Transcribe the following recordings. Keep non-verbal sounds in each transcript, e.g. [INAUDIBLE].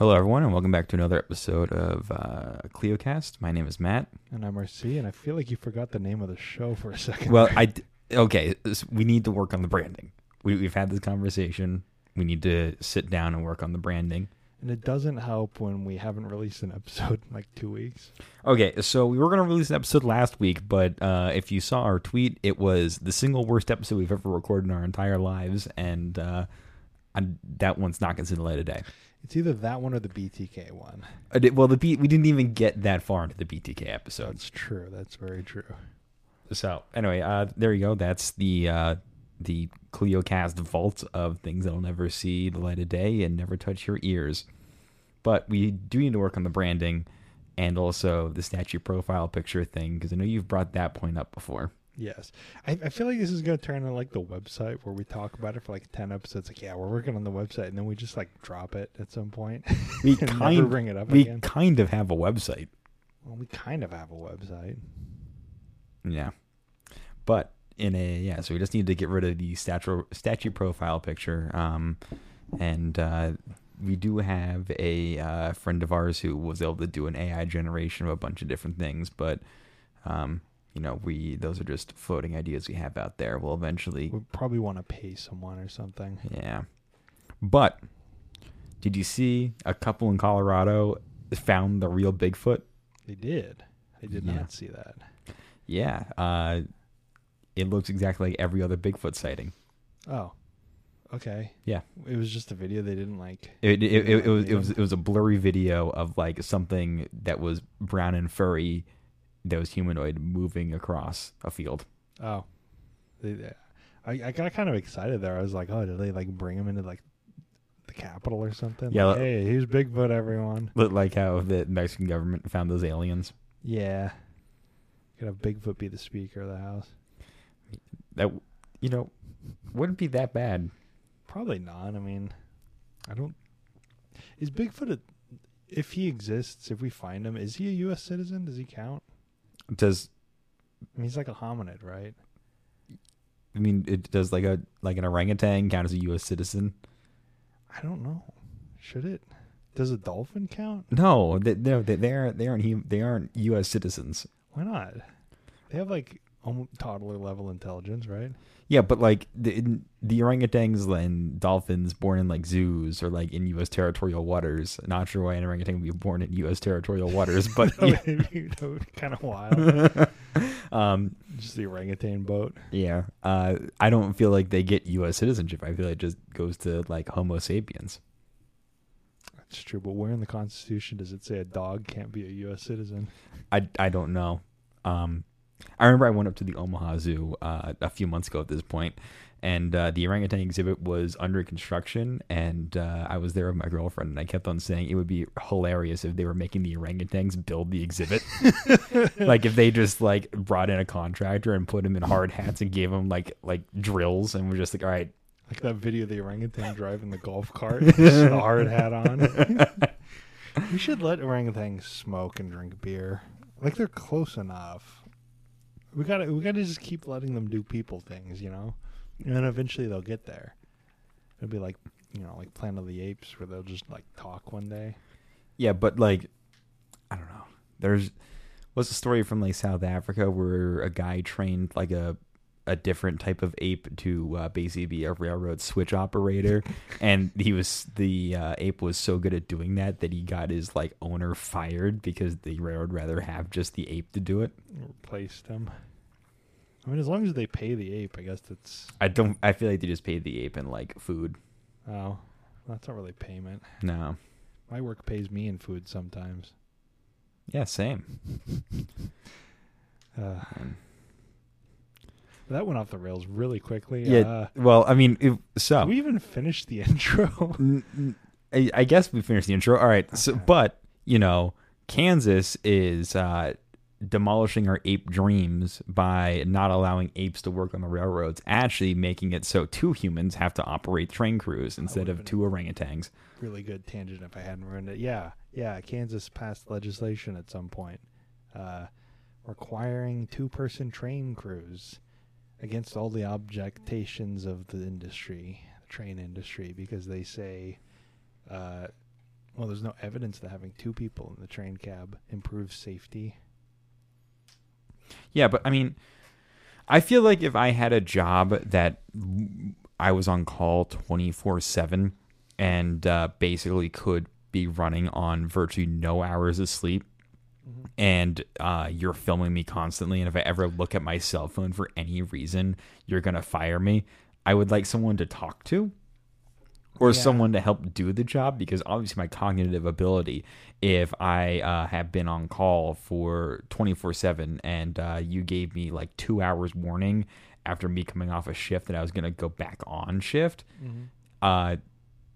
Hello, everyone, and welcome back to another episode of uh, KleioCast. My name is Matt. And I'm RC, and I feel like you forgot the name of the show for a second. Well. [LAUGHS] I d- okay. We need to work on the branding. We, we've had this conversation. We need to sit down and work on the branding. and it doesn't help when we haven't released an episode in like two weeks. Okay, so we were going to release an episode last week, but uh, if you saw our tweet, it was the single worst episode we've ever recorded in our entire lives, and uh, I, that one's not going to see the light of day. It's either that one or the BTK one. Did- well, the B, we didn't even get that far into the BTK episode. That's true. That's very true. So anyway, uh, there you go. That's the uh, the KleioCast vault of things that'll never see the light of day and never touch your ears. But we do need to work on the branding and also the statue profile picture thing because I know you've brought that point up before. Yes. I, I feel like this is going to turn into like the website where we talk about it for like 10 episodes. Like, yeah, we're working on the website. And then we just like drop it at some point. [LAUGHS] We kind bring it up again. we again. kind of have a website. Well, we kind of have a website. Yeah. But in a yeah, so we just need to get rid of the statue statue profile picture. Um, and uh, we do have a uh, friend of ours who was able to do an AI generation of a bunch of different things, but um, you know, we those are just floating ideas we have out there. We'll eventually We probably want to pay someone or something. yeah. But did you see a couple in Colorado found the real Bigfoot? They did. I did Yeah. not see that. Yeah. Uh, it looks exactly like every other Bigfoot sighting. Oh, okay. Yeah. It was just a video. They didn't like. It it, it, it was it was it was a blurry video of like something that was brown and furry, that was humanoid moving across a field. Oh, I, I got kind of excited there. I was like, oh, did they like bring him into like the capital or something? Yeah, Like, like- hey, here's Bigfoot, everyone. Looked like how the Mexican government found those aliens. Yeah. Could have Bigfoot be the speaker of the house. That you know wouldn't be that bad. Probably not. I mean, I don't. Is Bigfoot a? If he exists, if we find him, is he a U.S. citizen? Does he count? Does I mean, he's like a hominid, right? I mean it does like a like an orangutan count as a U.S. citizen? I don't know. Should it? Does a dolphin count? No, they, no, they, they aren't. They aren't. They aren't U.S. citizens. Why not? They have like toddler level intelligence, right? Yeah, but like the the orangutans and dolphins born in like zoos or like in U.S. territorial waters. Not sure why an orangutan would be born in U.S. territorial waters, [LAUGHS] but yeah. kind of wild. [LAUGHS] um, Just the orangutan boat. yeah. Uh, I don't feel like they get U.S. citizenship. I feel like it just goes to like Homo sapiens. That's true, but where in the Constitution does it say a dog can't be a U.S. citizen? I I don't know. Um, I remember I went up to the Omaha Zoo uh, a few months ago at this point, and uh, the orangutan exhibit was under construction, and uh, I was there with my girlfriend, and I kept on saying it would be hilarious if they were making the orangutans build the exhibit, [LAUGHS] like if they just like brought in a contractor and put him in hard hats and gave him like like drills, and we're just like, all right, Like that video of the orangutan [LAUGHS] driving the golf cart, with just hard hat on. [LAUGHS] we should let orangutans smoke and drink beer. Like they're close enough. We gotta we gotta just keep letting them do people things, you know, and then eventually they'll get there. It'll be like you know, like Planet of the Apes, where they'll just like talk one day. Yeah, but like, I don't know. There's what's the story from like South Africa where a guy trained like a a different type of ape to uh, basically be a railroad switch operator, [LAUGHS] and he was the uh, ape was so good at doing that that he got his like owner fired because the railroad rather have just the ape to do it. Replaced him. I mean, as long as they pay the ape, I guess that's I don't. I feel like they just paid the ape in like food. oh, that's not really payment. No. My work pays me in food sometimes. Yeah, same. [LAUGHS] Uh, that went off the rails really quickly. Yeah. Uh, Well, I mean, if, so we even finished the [LAUGHS] intro? I guess we finished the intro. All right. So, Okay. but you know, Kansas is uh, demolishing our ape dreams by not allowing apes to work on the railroads, actually making it so two humans have to operate train crews instead of two orangutans. really good tangent if I hadn't ruined it. Yeah, yeah. Kansas passed legislation at some point uh, requiring two-person train crews against all the objectations of the industry, the train industry, because they say, uh, Well, there's no evidence that having two people in the train cab improves safety. Yeah, but I mean, I feel like if I had a job that I was on call 24 7 and uh, basically could be running on virtually no hours of sleep, and uh, you're filming me constantly, and if I ever look at my cell phone for any reason, you're going to fire me, I would like someone to talk to or Yeah. someone to help do the job because obviously my cognitive ability if i uh, have been on call for 24-7 and uh, you gave me like two hours warning after me coming off a shift that i was going to go back on shift uh,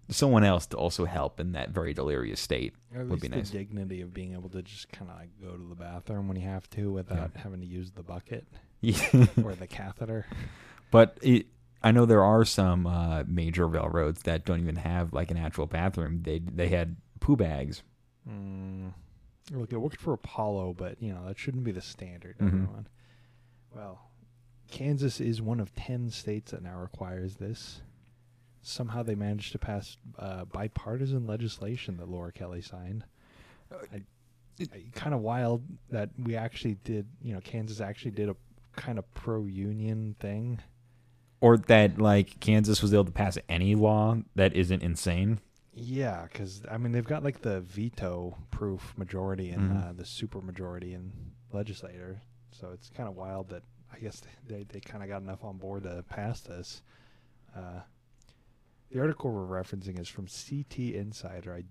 someone else to also help in that very delirious state would be nice the dignity of being able to just kind of like go to the bathroom when you have to without having to use the bucket [LAUGHS] or the catheter. but it, I know there are some uh, major railroads that don't even have like an actual bathroom. They they had poo bags. Mm. Look, it worked for Apollo, but you know that shouldn't be the standard. Mhm. Everyone. Well, Kansas is one of ten states that now requires this. Somehow they managed to pass uh, bipartisan legislation that Laura Kelly signed. kind of wild that we actually did. You know, Kansas actually did a kind of pro-union thing. Or that like Kansas was able to pass any law that isn't insane. Yeah, because I mean they've got like the veto-proof majority and Mhm. uh, the super majority in legislator, so it's kind of wild that I guess they they kind of got enough on board to pass this. Uh, the article we're referencing is from CT Insider. I,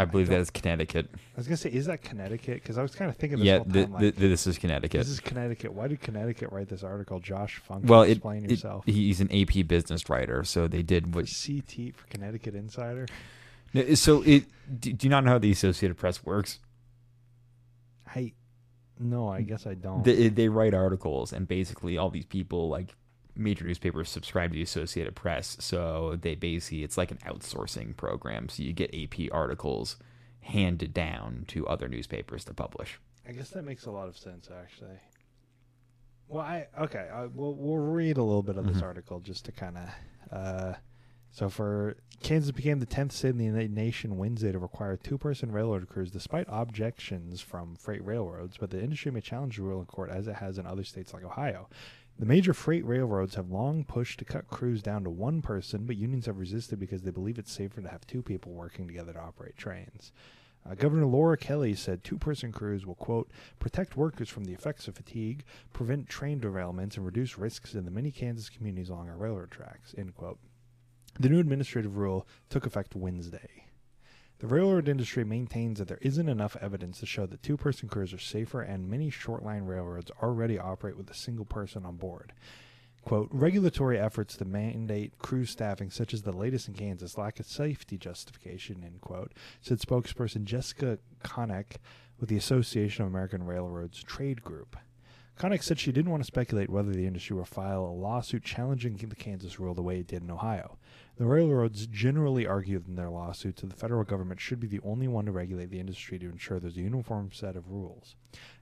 I believe don't- that is Connecticut. I was gonna say, is that Connecticut? Because I was kind of thinking this Yeah, time, like, this is Connecticut. this is Connecticut. Why did Connecticut write this article? Josh Funk, well, it, explain it- yourself. he's an AP business writer, so they did for what. CT for Connecticut Insider. So it do, do you not know how the Associated Press works? I no, I guess I don't. They, they write articles, and basically all these people like major newspapers subscribe to the Associated Press, so they basically it's like an outsourcing program. So you get AP articles handed down to other newspapers to publish. I guess that makes a lot of sense, actually. Well, I okay. I, we'll we'll read a little bit of this Mhm. article just to kind of. Uh, so for Kansas became the tenth state in the na- nation Wednesday to require two-person railroad crews, despite objections from freight railroads. But the industry may challenge the rule in court, as it has in other states like Ohio. The major freight railroads have long pushed to cut crews down to one person, but unions have resisted because they believe it's safer to have two people working together to operate trains. Uh, Governor Laura Kelly said two person crews will, quote, protect workers from the effects of fatigue, prevent train derailments, and reduce risks in the many Kansas communities along our railroad tracks, end quote. The new administrative rule took effect Wednesday. The railroad industry maintains that there isn't enough evidence to show that two person crews are safer, and many short line railroads already operate with a single person on board. Quote, regulatory efforts to mandate crew staffing, such as the latest in Kansas, lack a safety justification, end quote, said spokesperson Jessica Kahanek with the Association of American Railroads Trade Group. Connick said she didn't want to speculate whether the industry will file a lawsuit challenging the Kansas rule the way it did in Ohio. The railroads generally argue in their lawsuits that the federal government should be the only one to regulate the industry to ensure there's a uniform set of rules.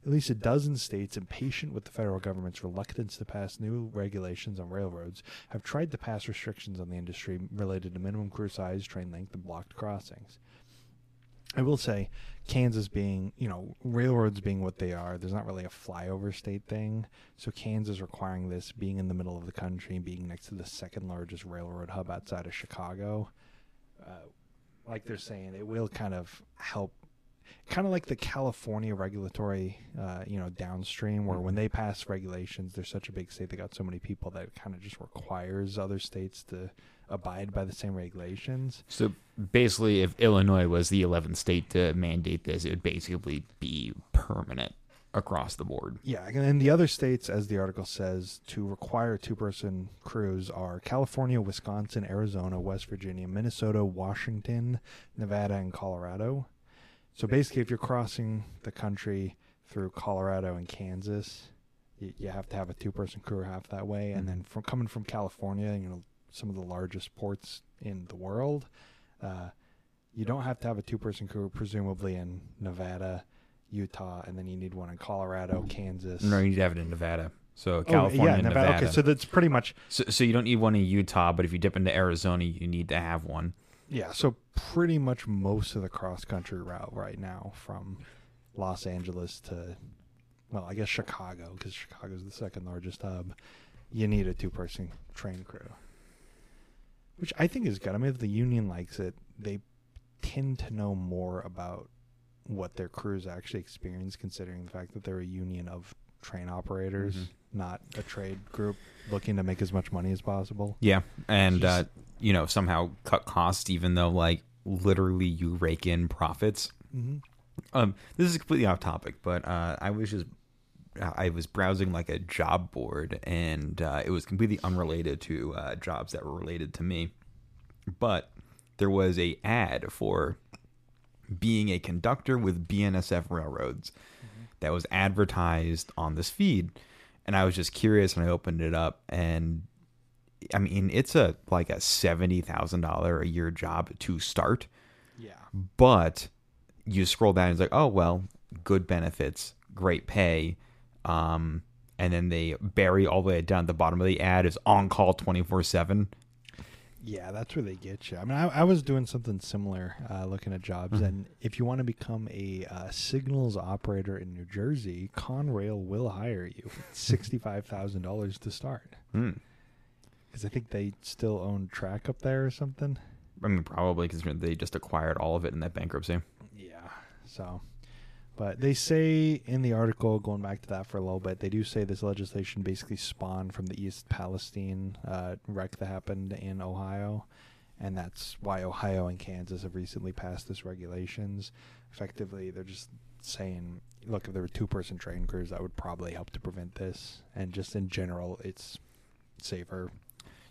At least a dozen states, impatient with the federal government's reluctance to pass new regulations on railroads, have tried to pass restrictions on the industry related to minimum crew size, train length, and blocked crossings. I will say, Kansas being, you know, railroads being what they are, there's not really a flyover state thing. So Kansas requiring this, being in the middle of the country, being next to the second largest railroad hub outside of Chicago, uh, like they're saying, it will kind of help. Kind of like the California regulatory, uh, you know, downstream, where when they pass regulations, they're such a big state, they got so many people that it kind of just requires other states to abide by the same regulations. So basically, if Illinois was the 11th state to mandate this, it would basically be permanent across the board. Yeah, and the other states, as the article says, to require two-person crews are California, Wisconsin, Arizona, West Virginia, Minnesota, Washington, Nevada, and Colorado. So basically, if you're crossing the country through Colorado and Kansas, you, you have to have a two-person crew half that way. And mm-hmm. then from coming from California, you know, some of the largest ports in the world, uh, you don't have to have a two-person crew, presumably in Nevada, Utah, and then you need one in Colorado, Kansas. No, you need to have it in Nevada. So Oh, California, yeah, Nevada. Nevada. Okay, so that's pretty much so, so you don't need one in Utah, but if you dip into Arizona, you need to have one. Yeah, so pretty much most of the cross country route right now from Los Angeles to, well, I guess Chicago, because Chicago's the second largest hub, you need a two person train crew. Which I think is good. I mean, if the union likes it, they tend to know more about what their crews actually experience, considering the fact that they're a union of train operators, Mhm. not a trade group looking to make as much money as possible. Yeah, and uh, you know somehow cut costs, even though like literally you rake in profits. Mm-hmm. Um, this is completely off topic, but uh, I was just I was browsing like a job board, and uh, it was completely unrelated to uh, jobs that were related to me. But there was a ad for being a conductor with BNSF railroads that was advertised on this feed, and I was just curious, and I opened it up, and I mean it's a like a seventy thousand dollar a year job to start Yeah. but you scroll down and it's like oh well good benefits great pay um and then they bury all the way down at the bottom of the ad is on call 24 7 Yeah, that's where they get you. I mean, I, I was doing something similar, uh, looking at jobs, Mhm. and if you want to become a uh, signals operator in New Jersey, Conrail will hire you. [LAUGHS] Sixty-five thousand dollars to start, hmm. because I think they still own track up there or something. i mean probably because they just acquired all of it in that bankruptcy Yeah. So, but they say in the article, going back to that for a little bit, they do say this legislation basically spawned from the East Palestine uh, wreck that happened in Ohio. And that's why Ohio and Kansas have recently passed this regulations. Effectively, they're just saying, look, if there were two person train crews, that would probably help to prevent this. And just in general, it's safer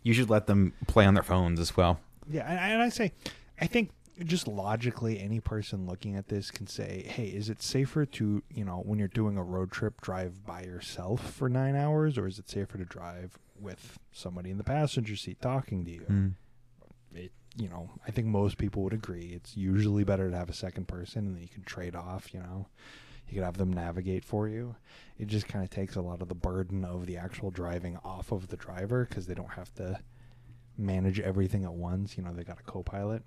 you should let them play on their phones as well yeah, and, and I say, I think just logically, any person looking at this can say, "Hey, is it safer to, you know, when you're doing a road trip, drive by yourself for nine hours, or is it safer to drive with somebody in the passenger seat talking to you?" Hmm. It, you know, I think most people would agree. It's usually better to have a second person, and then you can trade off. You know, you could have them navigate for you. It just kind of takes a lot of the burden of the actual driving off of the driver because they don't have to manage everything at once. You know, they got a co-pilot.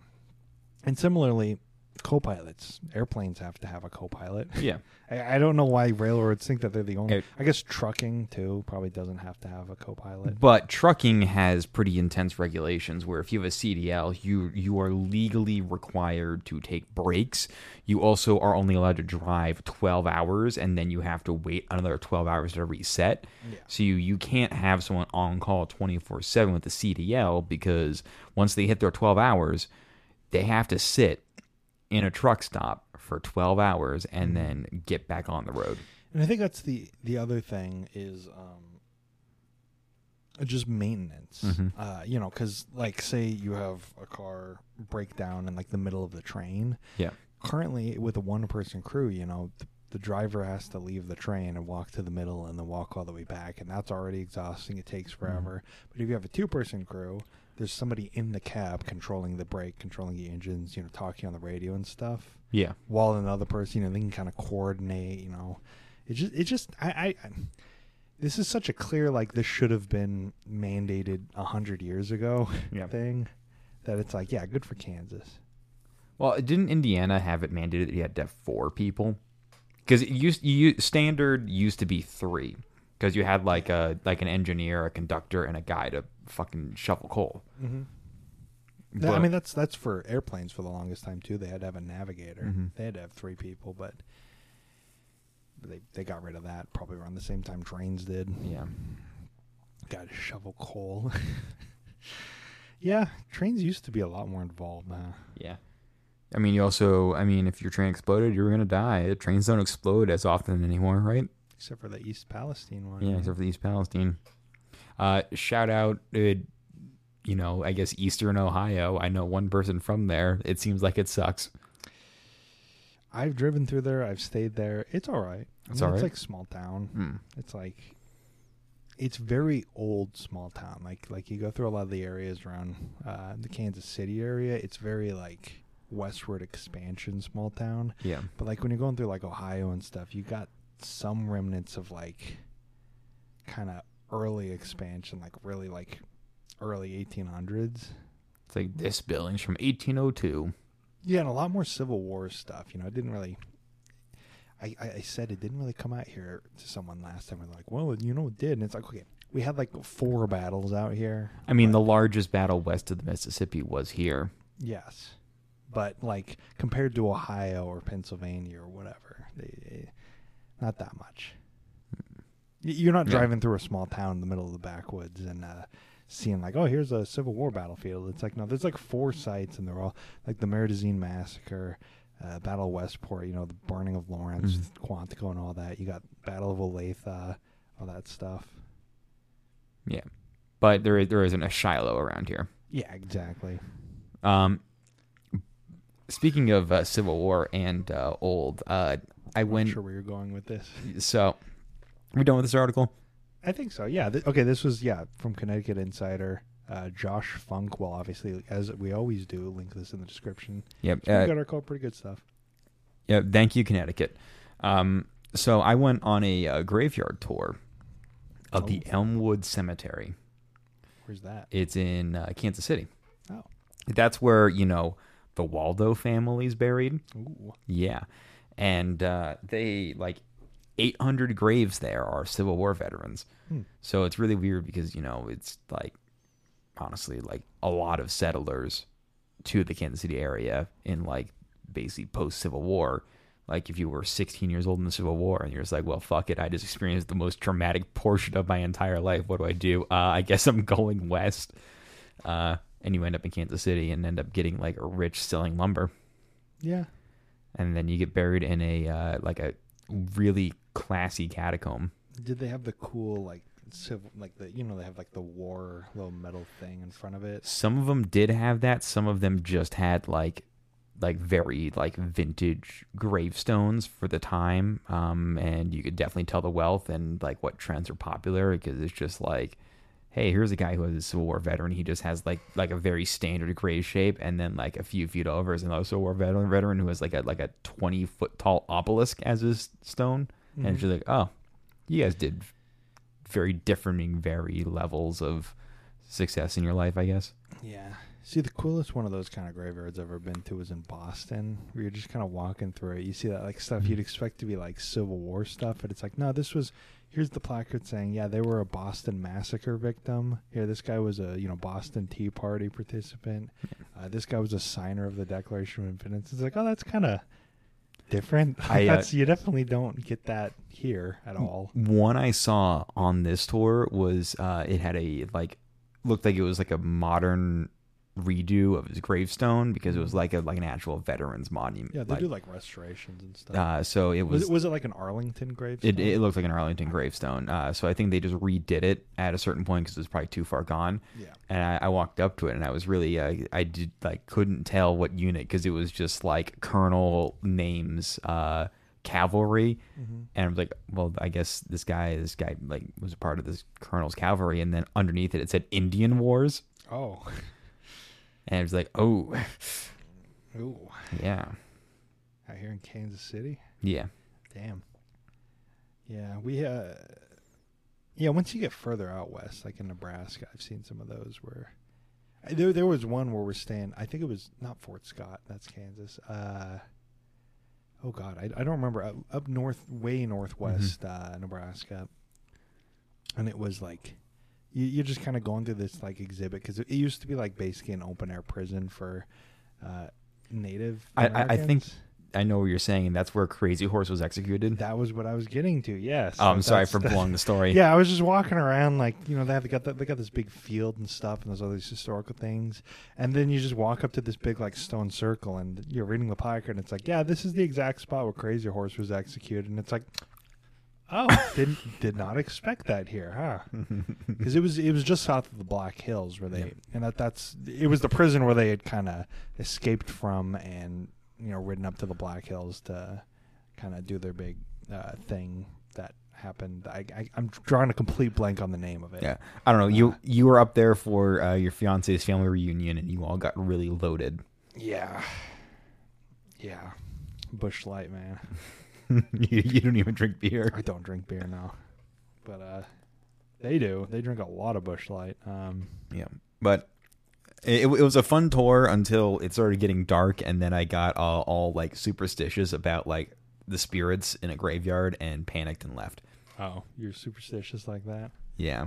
And similarly, co-pilots, airplanes have to have a co-pilot. [LAUGHS] yeah I, I don't know why railroads think that they're the only. It- I guess trucking too probably doesn't have to have a co-pilot. But trucking has pretty intense regulations where if you have a CDL, you you are legally required to take breaks. You also are only allowed to drive 12 hours and then you have to wait another 12 hours to reset. Yeah. So you, you can't have someone on call 24/7 with the CDL because once they hit their 12 hours, they have to sit in a truck stop for 12 hours and then get back on the road. And I think that's the the other thing is um, just maintenance. Mhm. Uh, you know, because like say you have a car breakdown in like the middle of the train. Yeah. Currently, with a one person crew, you know, the, the driver has to leave the train and walk to the middle and then walk all the way back, and that's already exhausting. It takes forever. But if you have a two person crew, there's somebody in the cab controlling the brake, controlling the engines, you know, talking on the radio and stuff Yeah. while another person, you know, they can kind of coordinate, you know. It just, it just, I, I, I this is such a clear, like, this should have been mandated a hundred years ago [LAUGHS] Yeah. thing that it's like, yeah, good for Kansas. Well, didn't Indiana have it mandated that you had to have four people? Because it used you standard used to be three. Because you had like a like an engineer, a conductor, and a guy to fucking shovel coal. Mm-hmm. I mean, that's that's for airplanes for the longest time too. They had to have a navigator. Mhm. They had to have three people, but they they got rid of that probably around the same time trains did. yeah, Got to shovel coal. [LAUGHS] yeah, trains used to be a lot more involved. Huh? yeah. I mean, you also, I mean, if your train exploded, you were gonna die. Trains don't explode as often anymore, right? Except for the East Palestine one. Yeah, except for the East Palestine. Uh, shout out, uh, you know, I guess Eastern Ohio. I know one person from there. It seems like it sucks. I've driven through there. I've stayed there. It's all right. I It's mean, all It's like small town. Hmm. It's like it's very old small town. Like like you go through a lot of the areas around uh, the Kansas City area. It's very like westward expansion small town. Yeah. But like when you're going through like Ohio and stuff, you got some remnants of like kind of early expansion, like really like early 1800s. It's like this building's from 1802. Yeah, and a lot more Civil War stuff. You know, it didn't really. I, I, said it didn't really come out here to someone last time. We're like, well, you know, it did. And it's like, okay, we had like four battles out here. I mean, the largest battle west of the Mississippi was here. Yes, but like compared to Ohio or Pennsylvania or whatever, they, not that much. You're not Yeah. driving through a small town in the middle of the backwoods and uh, seeing like, oh, here's a Civil War battlefield. It's like no, there's like four sites, and they're all like the Marais des Cygnes massacre, uh, Battle of Westport. You know, the burning of Lawrence, Mhm. Quantico, and all that. You got Battle of Olathe, all that stuff. Yeah, but there is, there isn't a Shiloh around here. Yeah, exactly. Um, speaking of uh, Civil War and uh, old, uh, I not sure where you're going with this. [LAUGHS] So, we done with this article? I think so. Yeah. Th- okay. This was yeah from Connecticut Insider. Uh, Josh Funk will obviously, as we always do, link this in the description. Yep. We Uh, got our call pretty good stuff. yeah. Thank you, Connecticut. Um, so I went on a, uh graveyard tour of the Oh. Elmwood Cemetery. Where's that? It's in uh, Kansas City. Oh. That's where you know the Waldo family's buried. Ooh. Yeah, and uh, they like 800 graves there are Civil War veterans. Hmm. So it's really weird because you know it's like honestly like a lot of settlers to the Kansas City area in like basically post Civil War. Like if you were 16 years old in the Civil War and you're just like, well, fuck it, I just experienced the most traumatic portion of my entire life. What do I do? Uh, I guess I'm going west. Uh, and you end up in Kansas City and end up getting like a rich selling lumber Yeah. And then you get buried in a uh, like a really classy catacomb. Did they have the cool like civil like the you know they have like the war little metal thing in front of it? Some of them did have that. Some of them just had like like very like vintage gravestones for the time, um, and you could definitely tell the wealth and like what trends are popular because it's just like. Hey, here's a guy who is a Civil War veteran. He just has like like a very standard grave shape, and then like a few feet over is another Civil War veteran, veteran who has like a like a twenty foot tall obelisk as his stone. and Mhm. it's just like, oh, you guys did very differing, very levels of success in your life, I guess. Yeah. See, the coolest one of those kind of graveyards I've ever been to was in Boston, where you're just kind of walking through it. You see that like stuff you'd expect to be like Civil War stuff, but it's like, no, this was. Here's the placard saying, yeah, they were a Boston massacre victim. Here, this guy was a you know Boston Tea Party participant. Uh, this guy was a signer of the Declaration of Independence. It's like, oh, that's kind of different. [LAUGHS] I, uh, you definitely don't get that here at all. One I saw on this tour was uh, it had a like looked like it was like a modern redo of his gravestone because it was like a like an actual veterans monument. Yeah, they like, do like restorations and stuff. uh, so it was, was it, was it like an Arlington gravestone? it, it looked like an Arlington gravestone. Uh, so I think they just redid it at a certain point because it was probably too far gone. yeah. and I, I walked up to it and I was really uh, I did like couldn't tell what unit because it was just like colonel names uh cavalry Mm-hmm. and I was like well I guess this guy this guy like was a part of this colonel's cavalry and then underneath it it said Indian Wars Oh. [LAUGHS] and I was like oh Ooh. yeah Out here in Kansas City? yeah Damn. Yeah, we uh yeah, once you get further out west, like in Nebraska, I've seen some of those where there there was one where we're staying. I think it was not Fort Scott. That's Kansas. Uh, oh God, I, I don't remember. Up, up north, way northwest, uh, Nebraska, and it was like you, you're just kind of going through this like exhibit because it, it used to be like basically an open air prison for uh, Native. I- I- I think- I know what you're saying and that's where Crazy Horse was executed That was what I was getting to. Yes. oh I'm sorry for [LAUGHS] blowing the story Yeah, I was just walking around like you know they have they got that they got this big field and stuff and there's all these historical things, and then you just walk up to this big like stone circle and you're reading the placard and it's like yeah this is the exact spot where Crazy Horse was executed and it's like oh [LAUGHS] didn't did not expect that here huh [LAUGHS] because it was it was just south of the Black Hills where they Yeah. and that that's it was the prison where they had kind of escaped from and you know ridden up to the Black Hills to kind of do their big uh, thing that happened. I, I I'm drawing a complete blank on the name of it. yeah I don't know you Uh, you were up there for uh, your fiance's family reunion and you all got really loaded yeah, yeah. Busch Light, man. [LAUGHS] [LAUGHS] you, you don't even drink beer I don't drink beer now, but uh, they do. They drink a lot of Busch Light. Um, Yeah, but it, it was a fun tour until it started getting dark, and then I got all, all like superstitious about like the spirits in a graveyard and panicked and left. Oh, you're superstitious like that. Yeah,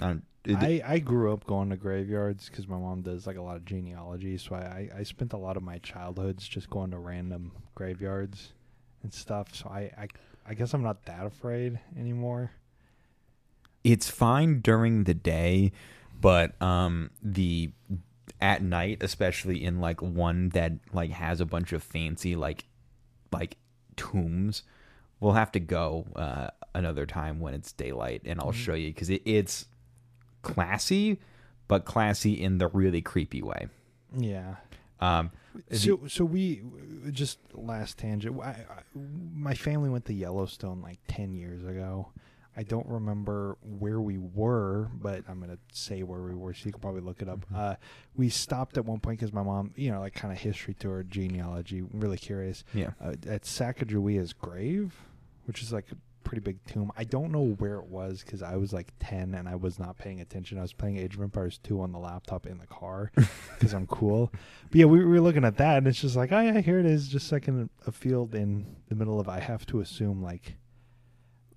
Um, it- I, I grew up going to graveyards because my mom does like a lot of genealogy. So I, I, I spent a lot of my childhoods just going to random graveyards and stuff. So I, I, I guess I'm not that afraid anymore. it's fine during the day, but um the at night, especially in like one that like has a bunch of fancy like like tombs, we'll have to go uh another time when it's daylight and I'll show you because it, it's classy, but classy in the really creepy way. Yeah. Um, So so we just last tangent. I, I, my family went to Yellowstone like ten years ago. I don't remember where we were, but I'm gonna say where we were, so you can probably look it up. Mm-hmm. Uh, we stopped at one point because my mom, you know, like kind of history tour, genealogy, really curious. yeah. Uh, at Sacagawea's grave, which is like pretty big tomb. I don't know where it was because I was like ten and I was not paying attention. I was playing Age of Empires two on the laptop in the car [LAUGHS] because I'm cool. But yeah, we, we were looking at that, and it's just like, oh yeah, here it is, just like in a field in the middle of. I have to assume like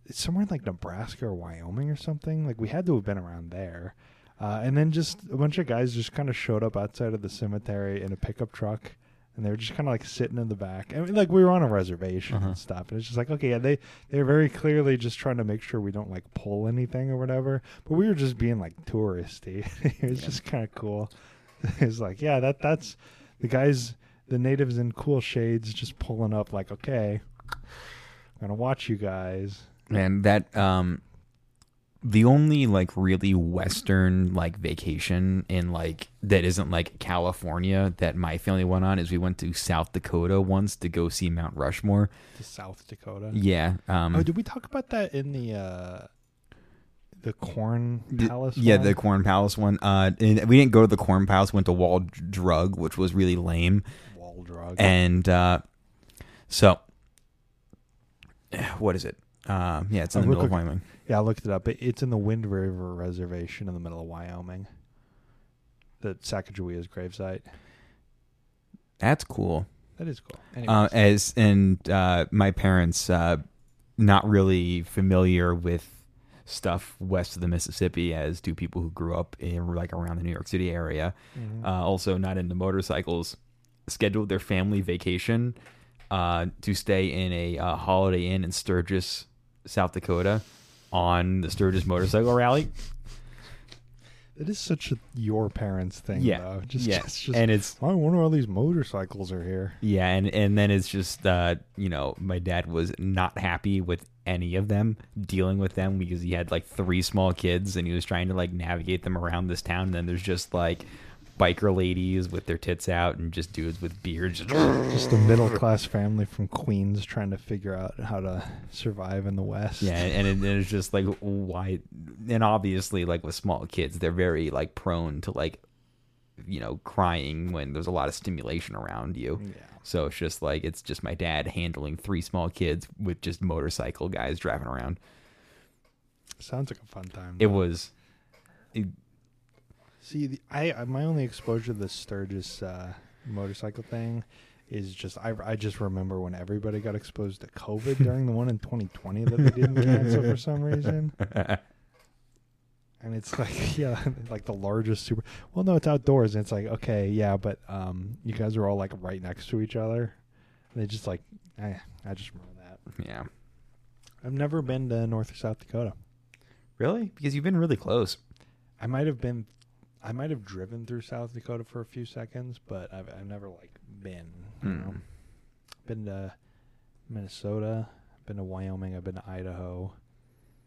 it's somewhere in like Nebraska or Wyoming or something. Like we had to have been around there. Uh, and then just a bunch of guys just kind of showed up outside of the cemetery in a pickup truck, and they were just kind of like sitting in the back. I mean, like we were on a reservation Uh-huh. and stuff, and it's just like, okay, yeah, they they're very clearly just trying to make sure we don't like pull anything or whatever. But we were just being like touristy. [LAUGHS] it was Yeah. just kind of cool. [LAUGHS] it's like, yeah, that that's the guys, the natives in cool shades, just pulling up. Like, okay, I'm gonna watch you guys. and that um the only like really western like vacation in like that isn't like California that my family went on is we went to South Dakota once to go see Mount Rushmore. to South Dakota. Yeah. Um oh, did we talk about that in the uh the Corn the- Palace? yeah, one? the Corn Palace one. Uh and we didn't go to the Corn Palace, went to Wall Drug, which was really lame. wall drug. And uh so [SIGHS] what is it? Um yeah, it's in Oh, the look, middle of. Wyoming. yeah, I looked it up. It, it's in the Wind River Reservation in the middle of Wyoming. The Sacagawea's gravesite. That's cool. That is cool. uh, as and uh, my parents uh, not really familiar with stuff west of the Mississippi as do people who grew up in like around the New York City area. mhm. Uh, also not into motorcycles. Scheduled their family vacation uh, to stay in a uh, Holiday Inn in Sturgis, South Dakota, on the Sturgis Motorcycle Rally. it is such a your parents thing. Yeah, though. just yeah, just, just and it's I wonder all these motorcycles are here. Yeah, and and then it's just uh, you know, my dad was not happy with any of them, dealing with them because he had like three small kids and he was trying to like navigate them around this town. And then there's just like biker ladies with their tits out and just dudes with beards. [LAUGHS] Just a middle class family from Queens trying to figure out how to survive in the West. Yeah, and, it, and it's just like why, and obviously like with small kids, they're very like prone to like, you know, crying when there's a lot of stimulation around you. Yeah. So it's just like it's just my dad handling three small kids with just motorcycle guys driving around. Sounds like a fun time. It though. was See, the, I, I my only exposure to the Sturgis uh, motorcycle thing is just I, I just remember when everybody got exposed to COVID during the one in 2020 that they didn't cancel for some reason. And it's like, [LAUGHS] yeah, like the largest super. Well, no, it's outdoors. And it's like, okay, yeah, but um, you guys are all like right next to each other. And they just like, I, I just remember that. yeah. I've never been to North or South Dakota. Really? Because you've been really close. I might have been, I might have driven through South Dakota for a few seconds, but I've I've never like been. You know? Hmm. Been to Minnesota. Been to Wyoming. I've been to Idaho.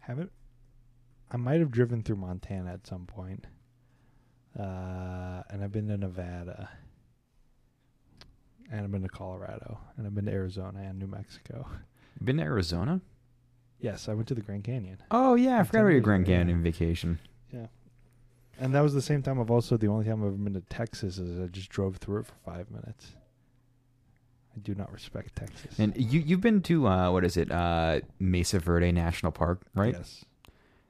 Haven't. I might have driven through Montana at some point. Uh, and I've been to Nevada. And I've been to Colorado. And I've been to Arizona and New Mexico. Been to Arizona? Yes, I went to the Grand Canyon. Oh yeah, I forgot about your Grand. Canyon vacation. And that was the same time I've also the only time I've ever been to Texas is I just drove through it for five minutes. I do not respect Texas. And you you've been to uh, what is it? Uh, Mesa Verde National Park, right? Yes.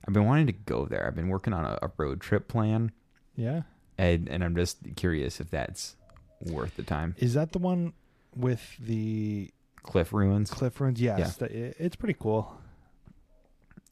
I've been wanting to go there. I've been working on a, a road trip plan, Yeah. and and I'm just curious if that's worth the time. Is that the one with the Cliff ruins. cliff ruins? Yes, Yeah. the- it- it's pretty cool.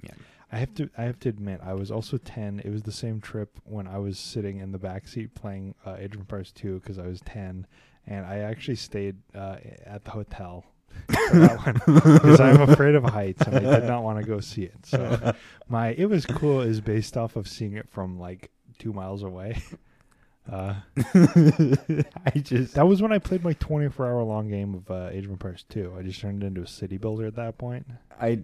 Yeah. I have to. I have to admit, I was also ten. It was the same trip when I was sitting in the back seat playing uh, Age of Empires two because I was ten, and I actually stayed uh, at the hotel for that [LAUGHS] one because I'm afraid of heights and I did not want to go see it. So [LAUGHS] my it was cool is based off of seeing it from like two miles away. Uh, [LAUGHS] I just that was when I played my 24 hour long game of uh, Age of Empires 2. I just turned into a city builder at that point. I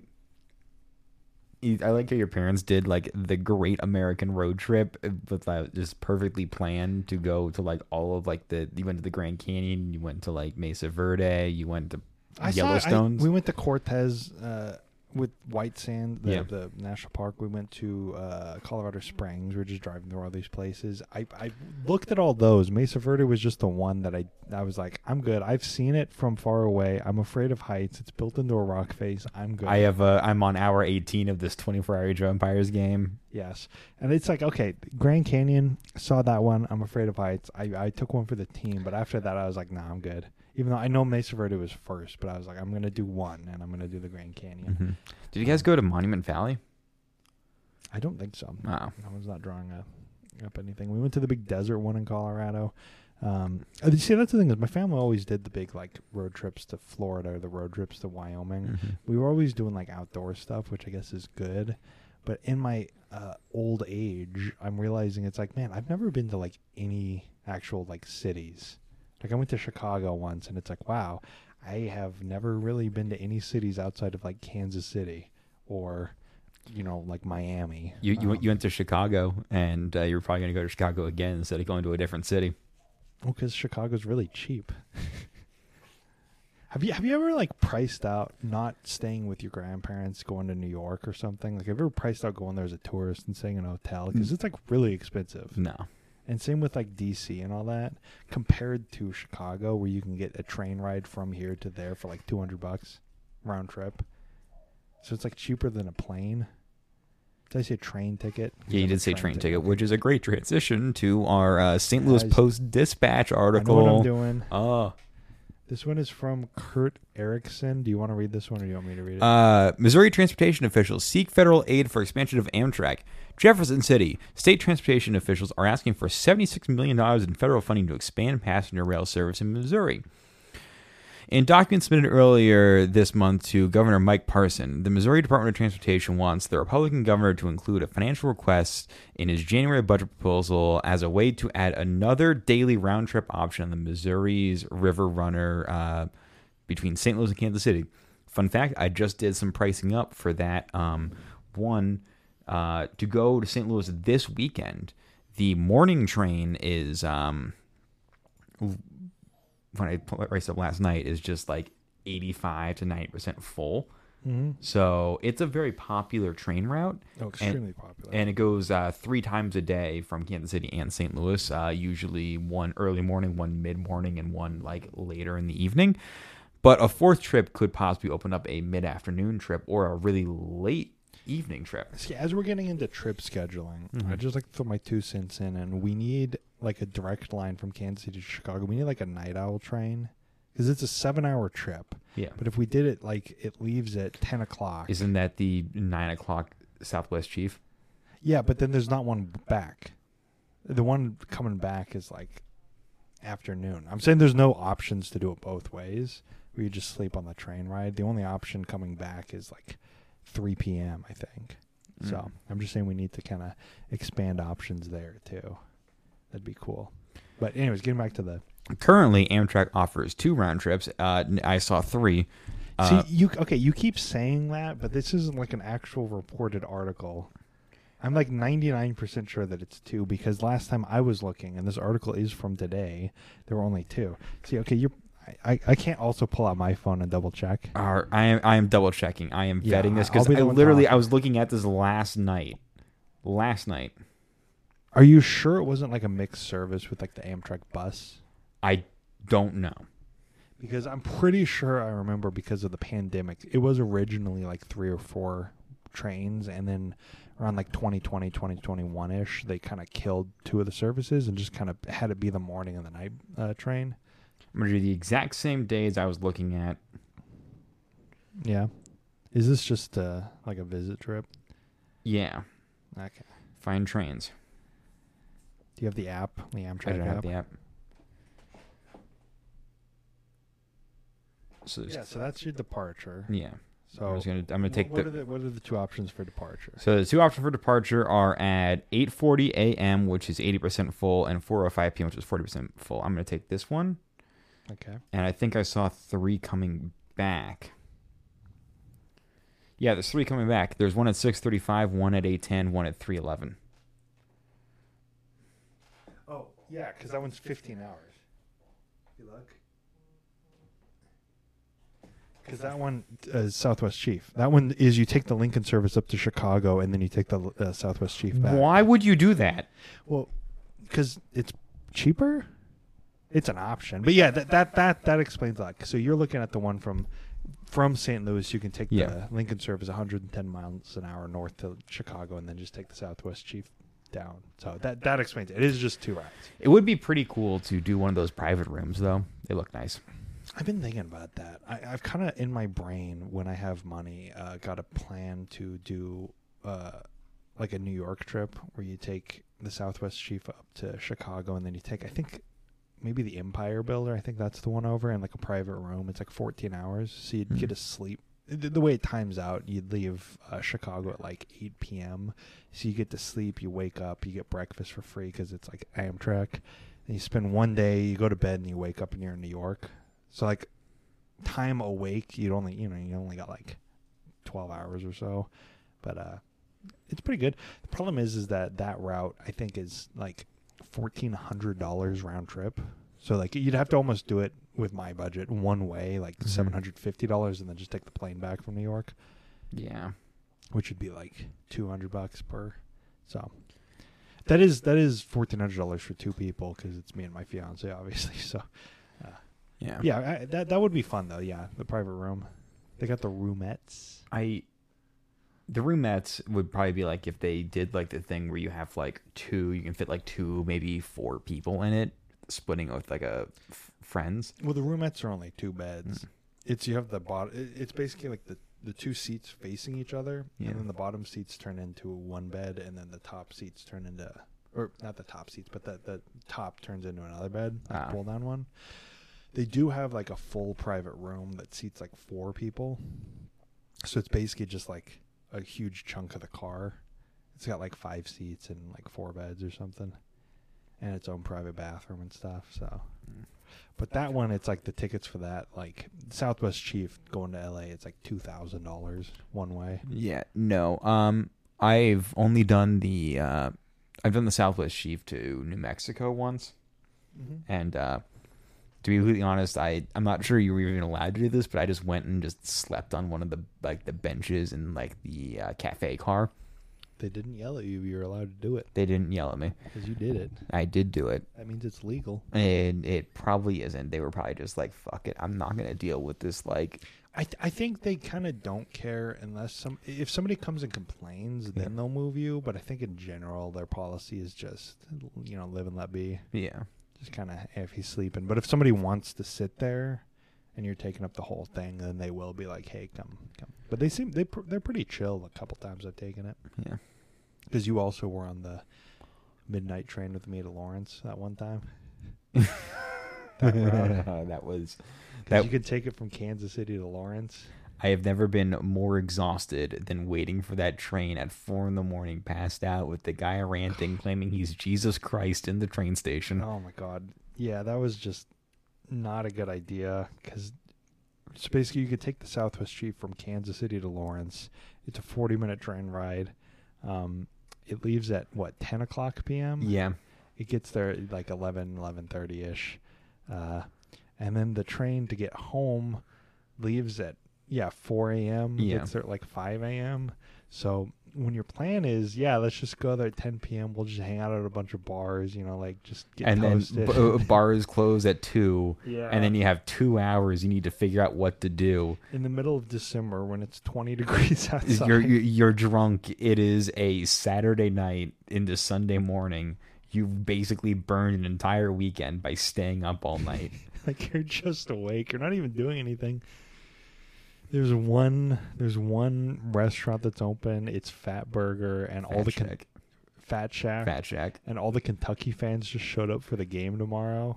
I like how your parents did like the great American road trip, but that just perfectly planned to go to like all of like the you went to the Grand Canyon, you went to like Mesa Verde, you went to I saw- I- Yellowstones. we went to Cortez uh, with White Sand, the, Yeah. the national park. We went to uh, Colorado Springs. We are just driving through all these places. I, I looked at all those. Mesa Verde was just the one that I I was like, I'm good. I've seen it from far away. I'm afraid of heights. It's built into a rock face. I'm good. I have uh, I'm on hour 18 of this 24 hour Age of Empires game. Yes, and it's like okay, Grand Canyon saw that one. I'm afraid of heights. I I took one for the team, but after that, I was like, nah, I'm good. Even though I know Mesa Verde was first, but I was like, I'm gonna do one, and I'm gonna do the Grand Canyon. Mhm. Did you guys go to Monument Valley? I don't think so. Oh. I was not drawing a, up anything. We went to the big desert one in Colorado. Um, uh, see, that's the thing is my family always did the big like road trips to Florida or the road trips to Wyoming. Mhm. We were always doing like outdoor stuff, which I guess is good. But in my uh, old age, I'm realizing it's like, man, I've never been to like any actual like cities. Like I went to Chicago once, and it's like, wow, I have never really been to any cities outside of like Kansas City or, you know, like Miami. You you, Um, went you went to Chicago, and uh, you're probably gonna go to Chicago again instead of going to a different city. Well, because Chicago's really cheap. [LAUGHS] have you have you ever like priced out not staying with your grandparents, going to New York or something? Like, have you ever priced out going there as a tourist and staying in a hotel? Because it's like really expensive. No, And same with like DC and all that, compared to Chicago, where you can get a train ride from here to there for like two hundred bucks round trip. So it's like cheaper than a plane. Did I say train ticket? yeah, you did say train ticket, okay. which is a great transition to our uh, St. Louis Post Dispatch I know article. what I'm doing. Oh, This one is from Kurt Erickson. Do you want to read this one, or do you want me to read it? Uh, Missouri transportation officials seek federal aid for expansion of Amtrak. Jefferson City state transportation officials are asking for $76 million in federal funding to expand passenger rail service in Missouri. In documents submitted earlier this month to Governor Mike Parson, the Missouri Department of Transportation wants the Republican governor to include a financial request in his January budget proposal as a way to add another daily round trip option on the Missouri's River Runner uh, between St. Louis and Kansas City. Fun fact: I just did some pricing up for that um, one uh, to go to St. Louis this weekend. The morning train is um, when I raced up last night is just like eighty-five to ninety percent full. mm-hmm. So it's a very popular train route, Oh, extremely popular. and it goes uh, three times a day from Kansas City and St. Louis. Uh, usually one early morning, one mid morning, and one like later in the evening. But a fourth trip could possibly open up a mid afternoon trip or a really late evening trip. See, as we're getting into trip scheduling, I Mhm. just like to throw my two cents in, and we need like a direct line from Kansas City to Chicago. We need like a night owl train because it's a seven-hour trip. Yeah. But if we did it like it leaves at ten o'clock, Isn't that the nine o'clock Southwest Chief? yeah, but then there's not one back. The one coming back is like afternoon. I'm saying there's no options to do it both ways. Where you just sleep on the train ride. The only option coming back is like 3 p.m. I think. So Mm. I'm just saying we need to kind of expand options there too. That'd be cool. But anyways, getting back to the Currently, Amtrak offers two round trips. Uh, I saw three. Uh, see you okay. You keep saying that, but this isn't like an actual reported article. I'm like 99% sure that it's two because last time I was looking, and this article is from today, there were only two. See, okay, you're. I, I, can't also pull out my phone and double check. I am I am double checking. I am Yeah, vetting this because be I literally. I was looking at this last night. Last night, Are you sure it wasn't like a mixed service with like the Amtrak bus? I don't know. Because I'm pretty sure I remember because of the pandemic, it was originally like three or four trains, and then around like 2020, 2021 ish, they kind of killed two of the services and just kind of had it be the morning and the night uh, train. I'm gonna do the exact same days I was looking at. Yeah. Is this just uh, like a visit trip? Yeah, Okay. find trains. Do you have the app, the Amtrak I don't have the app. So there's- Yeah, so that's your departure. yeah. So I was gonna. I'm gonna take what the. are the what are the two options for departure? So the two options for departure are at 8:40 a.m., which is 80% full, and 4:05 p.m., which is 40% full. I'm gonna take this one, Okay. and I think I saw three coming back. Yeah, there's three coming back. There's one at 6:35, one at 8:10, one at 3:11. Oh yeah, because that one's 15 hours. You luck. Because that one uh, Southwest Chief. That one is you take the Lincoln service up to Chicago and then you take the uh, Southwest Chief back. Why would you do that? Well, because it's cheaper. It's an option, but yeah, that that that that explains a lot. So you're looking at the one from from St. Louis. You can take Yeah. the Lincoln service 110 miles an hour north to Chicago, and then just take the Southwest Chief down. So that that explains it. It is just two rides. It would be pretty cool to do one of those private rooms, though. They look nice. I've been thinking about that. I, I've kind of in my brain when I have money, uh, got a plan to do uh, like a New York trip where you take the Southwest Chief up to Chicago, and then you take I think maybe the Empire Builder. I think that's the one over in like a private room. It's like 14 hours, so you'd Mhm. get to sleep. The, the way it times out, you'd leave uh, Chicago at like 8 p.m. So you get to sleep, you wake up, you get breakfast for free because it's like Amtrak. And you spend one day, you go to bed, and you wake up and you're in New York. So like time awake, you'd only you know you only got like 12 hours or so, but uh, it's pretty good. The problem is is that that route I think is like fourteen hundred dollars round trip. So like you'd have to almost do it with my budget one way, like Mhm. seven hundred fifty dollars, and then just take the plane back from New York, Yeah. which would be like two hundred bucks per. So that is that is fourteen hundred dollars for two people because it's me and my fiance, obviously. [LAUGHS] So Yeah. yeah, I, that that would be fun though. Yeah, the private room. They got the roomettes. I the roomettes would probably be like if they did like the thing where you have like two, you can fit like two, maybe four people in it, splitting with like a f- friends. Well, the roomettes are only two beds. Mm. It's you have the bottom. It's basically like the the two seats facing each other, Yeah. and then the bottom seats turn into one bed, and then the top seats turn into, or not the top seats, but the the top turns into another bed, like Ah. pull down one. They do have like a full private room that seats like four people, so it's basically just like a huge chunk of the car. It's got like five seats and like four beds or something, and its own private bathroom and stuff. So. Mm. But that one, it's like the tickets for that, like Southwest Chief going to LA, it's like two thousand dollars one way. Yeah, no. Um, I've only done the uh, I've done the Southwest Chief to New Mexico once, and uh, to be completely honest, I I'm not sure you were even allowed to do this, but I just went and just slept on one of the like the benches in like the uh, cafe car. They didn't yell at you; you were allowed to do it They didn't yell at me. because you did it. I did do it. That means it's legal. and it probably isn't. They were probably just like, "Fuck it, I'm not gonna deal with this." Like, I th- I think they kind of don't care unless some if somebody comes and complains, then they'll move you. But I think in general, their policy is just you know live and let be. yeah, Just kind of if he's sleeping. But if somebody wants to sit there. And you're taking up the whole thing, then they will be like, "Hey, come, come." But they seem they pr- they're pretty chill. A couple times I've taken it. yeah. Because you also were on the midnight train with me to Lawrence that one time. [LAUGHS] That route. [LAUGHS] that was. That- you could take it from Kansas City to Lawrence. I have never been more exhausted than waiting for that train at four in the morning, passed out with the guy ranting, claiming he's Jesus Christ in the train station. Oh my god. Yeah, that was just not a good idea because it's basically you could take the Southwest Chief from Kansas City to Lawrence. It's a 40 minute train ride. Um, it leaves at what 10 o'clock p.m. Yeah, It gets there at like 11, 11.30 ish. Uh, and then the train to get home leaves at, yeah, 4 a.m. Yeah. Gets there at like 5 a.m. So when your plan is, yeah, let's just go there at 10 p.m. We'll just hang out at a bunch of bars, you know, like just get and then b- uh, bars close at two, yeah. and then you have two hours. You need to figure out what to do. in the middle of December when it's 20 [LAUGHS] degrees outside. You're you're drunk. It is a Saturday night into Sunday morning. You've basically burned an entire weekend by staying up all night. [LAUGHS] like you're just awake. You're not even doing anything. There's one. There's one restaurant that's open. It's Fat Burger, and all the Ken-. Fat Shack, Fat Shack. and all the Kentucky fans just showed up for the game tomorrow.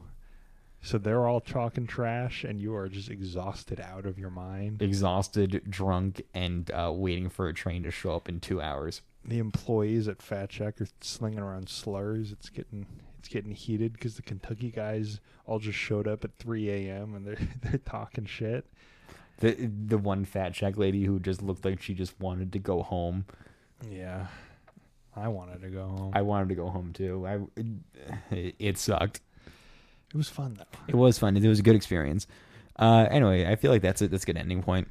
So they're all talking trash, and you are just exhausted out of your mind. Exhausted, drunk, and uh, waiting for a train to show up in two hours. The employees at Fat Shack are slinging around slurs. It's getting it's getting heated because the Kentucky guys all just showed up at 3 a.m. and they're [LAUGHS] they're talking shit. The the one Fat Shack lady who just looked like she just wanted to go home. Yeah, I wanted to go home. I wanted to go home too. I it, it sucked. it was fun though. It was fun. It was a good experience. Uh, anyway, I feel like that's it. That's a good ending point.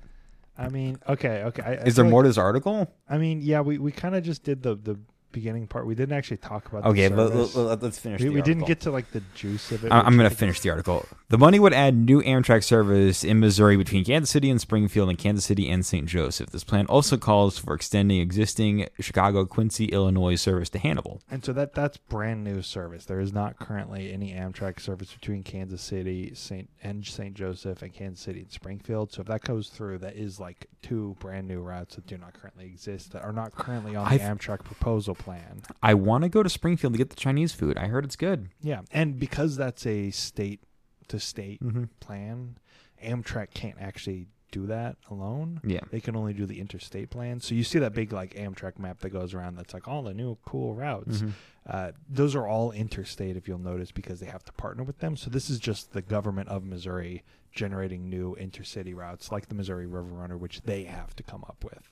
I mean, okay, okay. I, I Is there more like- to this article? I mean, yeah, we, we kind of just did the the beginning part. We didn't actually talk about. Okay, the let, us finish. we, we didn't get to like the juice of it. I- I'm going to finish the article. The money would add new Amtrak service in Missouri between Kansas City and Springfield and Kansas City and St. Joseph. This plan also calls for extending existing Chicago Quincy, Illinois service to Hannibal. And so that that's brand new service. There is not currently any Amtrak service between Kansas City, Saint and St. Joseph, and Kansas City and Springfield. So if that goes through, that is like two brand new routes that do not currently exist that are not currently on the I've- Amtrak proposal plan. I want to go to Springfield to get the Chinese food. I heard it's good. Yeah, and because that's a state to state Mm-hmm. plan, Amtrak can't actually do that alone. Yeah. They can only do the interstate plan. So you see that big like Amtrak map that goes around that's like all the new cool routes. Mhm. Uh, those are all interstate, if you'll notice, because they have to partner with them. So this is just the government of Missouri generating new intercity routes, like the Missouri River Runner, which they have to come up with.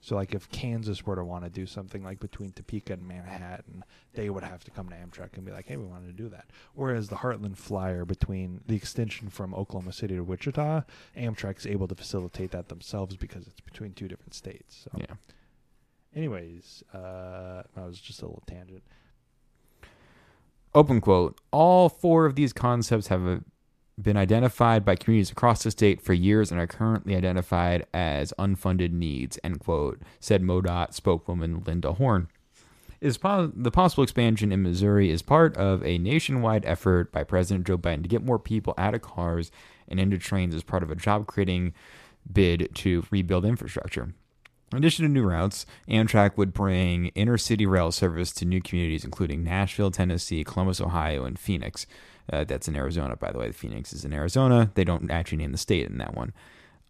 So, like, if Kansas were to want to do something like between Topeka and Manhattan, they would have to come to Amtrak and be like, "Hey, we want to do that." Whereas the Heartland Flyer between the extension from Oklahoma City to Wichita, Amtrak's able to facilitate that themselves because it's between two different states. So, Yeah. anyways, uh, that was just a little tangent. Open quote. All four of these concepts have uh, been identified by communities across the state for years and are currently identified as unfunded needs, end quote, said MoDOT spokeswoman Linda Horn. Is the possible expansion in Missouri is part of a nationwide effort by President Joe Biden to get more people out of cars and into trains as part of a job creating bid to rebuild infrastructure. In addition to new routes, Amtrak would bring inner city rail service to new communities, including Nashville, Tennessee, Columbus, Ohio, and Phoenix. Uh, that's in Arizona, by the way. The Phoenix is in Arizona. They don't actually name the state in that one.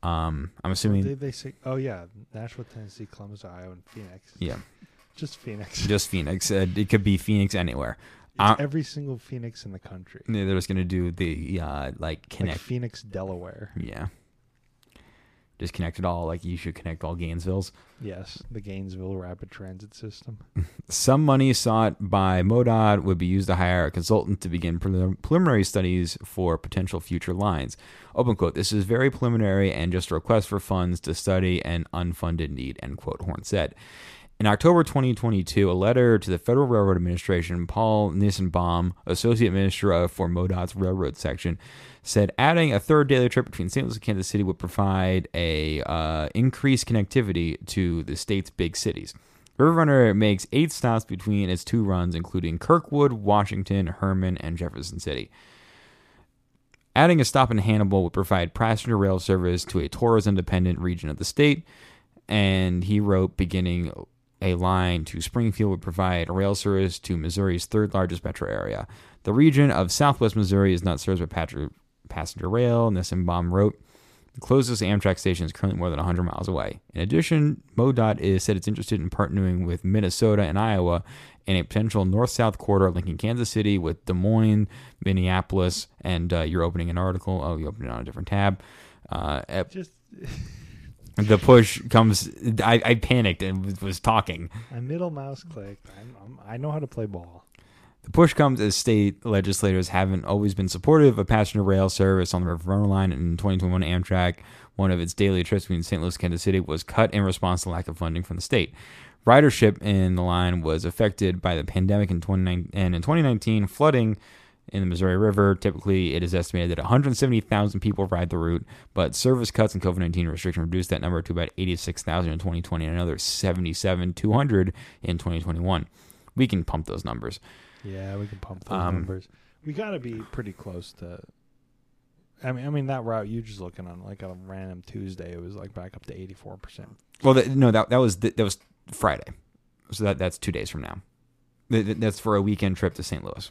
Um, I'm assuming, Did they say? Oh yeah, Nashville, Tennessee, Columbus, Ohio, and Phoenix. yeah, [LAUGHS] Just Phoenix. just Phoenix. Uh, it could be Phoenix anywhere. Uh, every single Phoenix in the country. They're just gonna do the uh, like Like. Phoenix, Delaware. yeah, just connect it all. Like you should connect all Gainesvilles. Yes, the Gainesville Rapid Transit System. [LAUGHS] Some money sought by MoDOT would be used to hire a consultant to begin preliminary studies for potential future lines. Open quote, this is very preliminary and just a request for funds to study an unfunded need, end quote, Horn said. In October 2022, a letter to the Federal Railroad Administration, Paul Nissenbaum, Associate Minister of for MoDOT's Railroad Section, said adding a third daily trip between St. Louis and Kansas City would provide a uh, increased connectivity to the state's big cities. River Runner makes eight stops between its two runs, including Kirkwood, Washington, Hermann, and Jefferson City. Adding a stop in Hannibal would provide passenger rail service to a tourism dependent region of the state. And he wrote, beginning a line to Springfield would provide rail service to Missouri's third largest metro area. The region of southwest Missouri is not served by passenger rail, Nissenbaum wrote. The closest Amtrak station is currently more than 100 miles away. In addition, MoDOT is said it's interested in partnering with Minnesota and Iowa in a potential north-south corridor linking Kansas City with Des Moines, Minneapolis, and uh, you're opening an article. Oh, you opened it on a different tab. Uh, ep- Just [LAUGHS] the push comes. I, I panicked and was, was talking. I middle mouse clicked. I'm, I'm, I know how to play ball. The push comes as state legislators haven't always been supportive of passenger rail service on the River line. In 2021, Amtrak, one of its daily trips between St. Louis and Kansas City, was cut in response to lack of funding from the state. Ridership in the line was affected by the pandemic in 2019, and in 2019, flooding in the Missouri River. Typically, it is estimated that 170,000 people ride the route, but service cuts and COVID 19 restriction reduced that number to about 86,000 in 2020 and another 77,200 in 2021. We can pump those numbers. Yeah, we can pump those Um, numbers. We got to be pretty close to. I mean, I mean that route you just looking on like a random Tuesday, it was like back up to eighty four percent. Well, that, no, that that was that was Friday, so that that's two days from now. Th- th- That's for a weekend trip to St. Louis.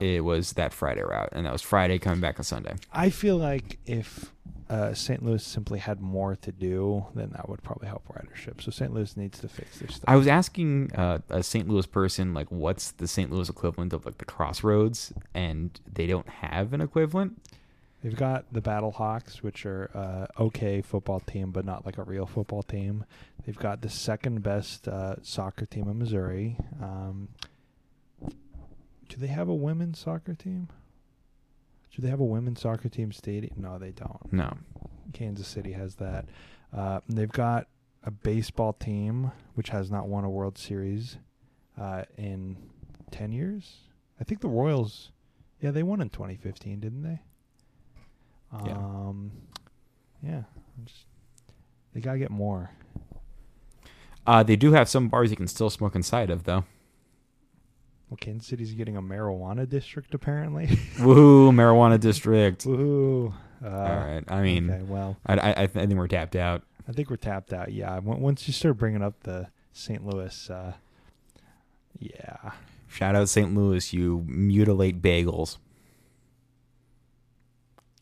It was that Friday route, and that was Friday coming back on Sunday. I feel like if uh, St. Louis simply had more to do, then that would probably help ridership. So St. Louis needs to fix their stuff. I was asking uh, a St. Louis person like, what's the St. Louis equivalent of like the Crossroads, and they don't have an equivalent. They've got the BattleHawks, which are uh, okay football team, but not like a real football team. They've got the second best uh, soccer team in Missouri. Um, do they have a women's soccer team? Do they have a women's soccer team stadium? No, they don't. No, Kansas City has that. Uh, they've got a baseball team which has not won a World Series uh, in ten years. I think the Royals, yeah, they won in 2015, didn't they? Yeah. Um, yeah. I'm Just, they gotta get more. uh, they do have some bars you can still smoke inside of though. Well, Kansas City's getting a marijuana district apparently. [LAUGHS] Woohoo, marijuana district. Woohoo! Uh, All right, I mean, okay, well, I, I, I think we're tapped out. I think we're tapped out. Yeah, once you start bringing up the St. Louis, uh, yeah. Shout out St. Louis, you mutilate bagels.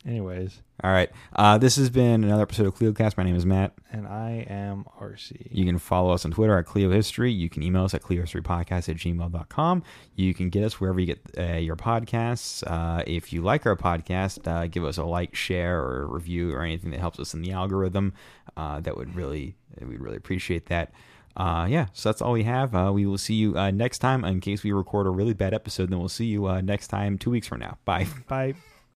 Anyways, All right. Uh, this has been another episode of KleioCast. My name is Matt. and I am RC. You can follow us on Twitter at Kleio History. You can email us at kleiohistorypodcast at gmail.com. You can get us wherever you get uh, your podcasts. Uh, if you like our podcast, uh, give us a like, share, or review, or anything that helps us in the algorithm. Uh, that would really, we'd really appreciate that. Uh, yeah, so that's all we have. Uh, we will see you uh, next time. In case we record a really bad episode, then we'll see you uh, next time, two weeks from now. Bye. Bye.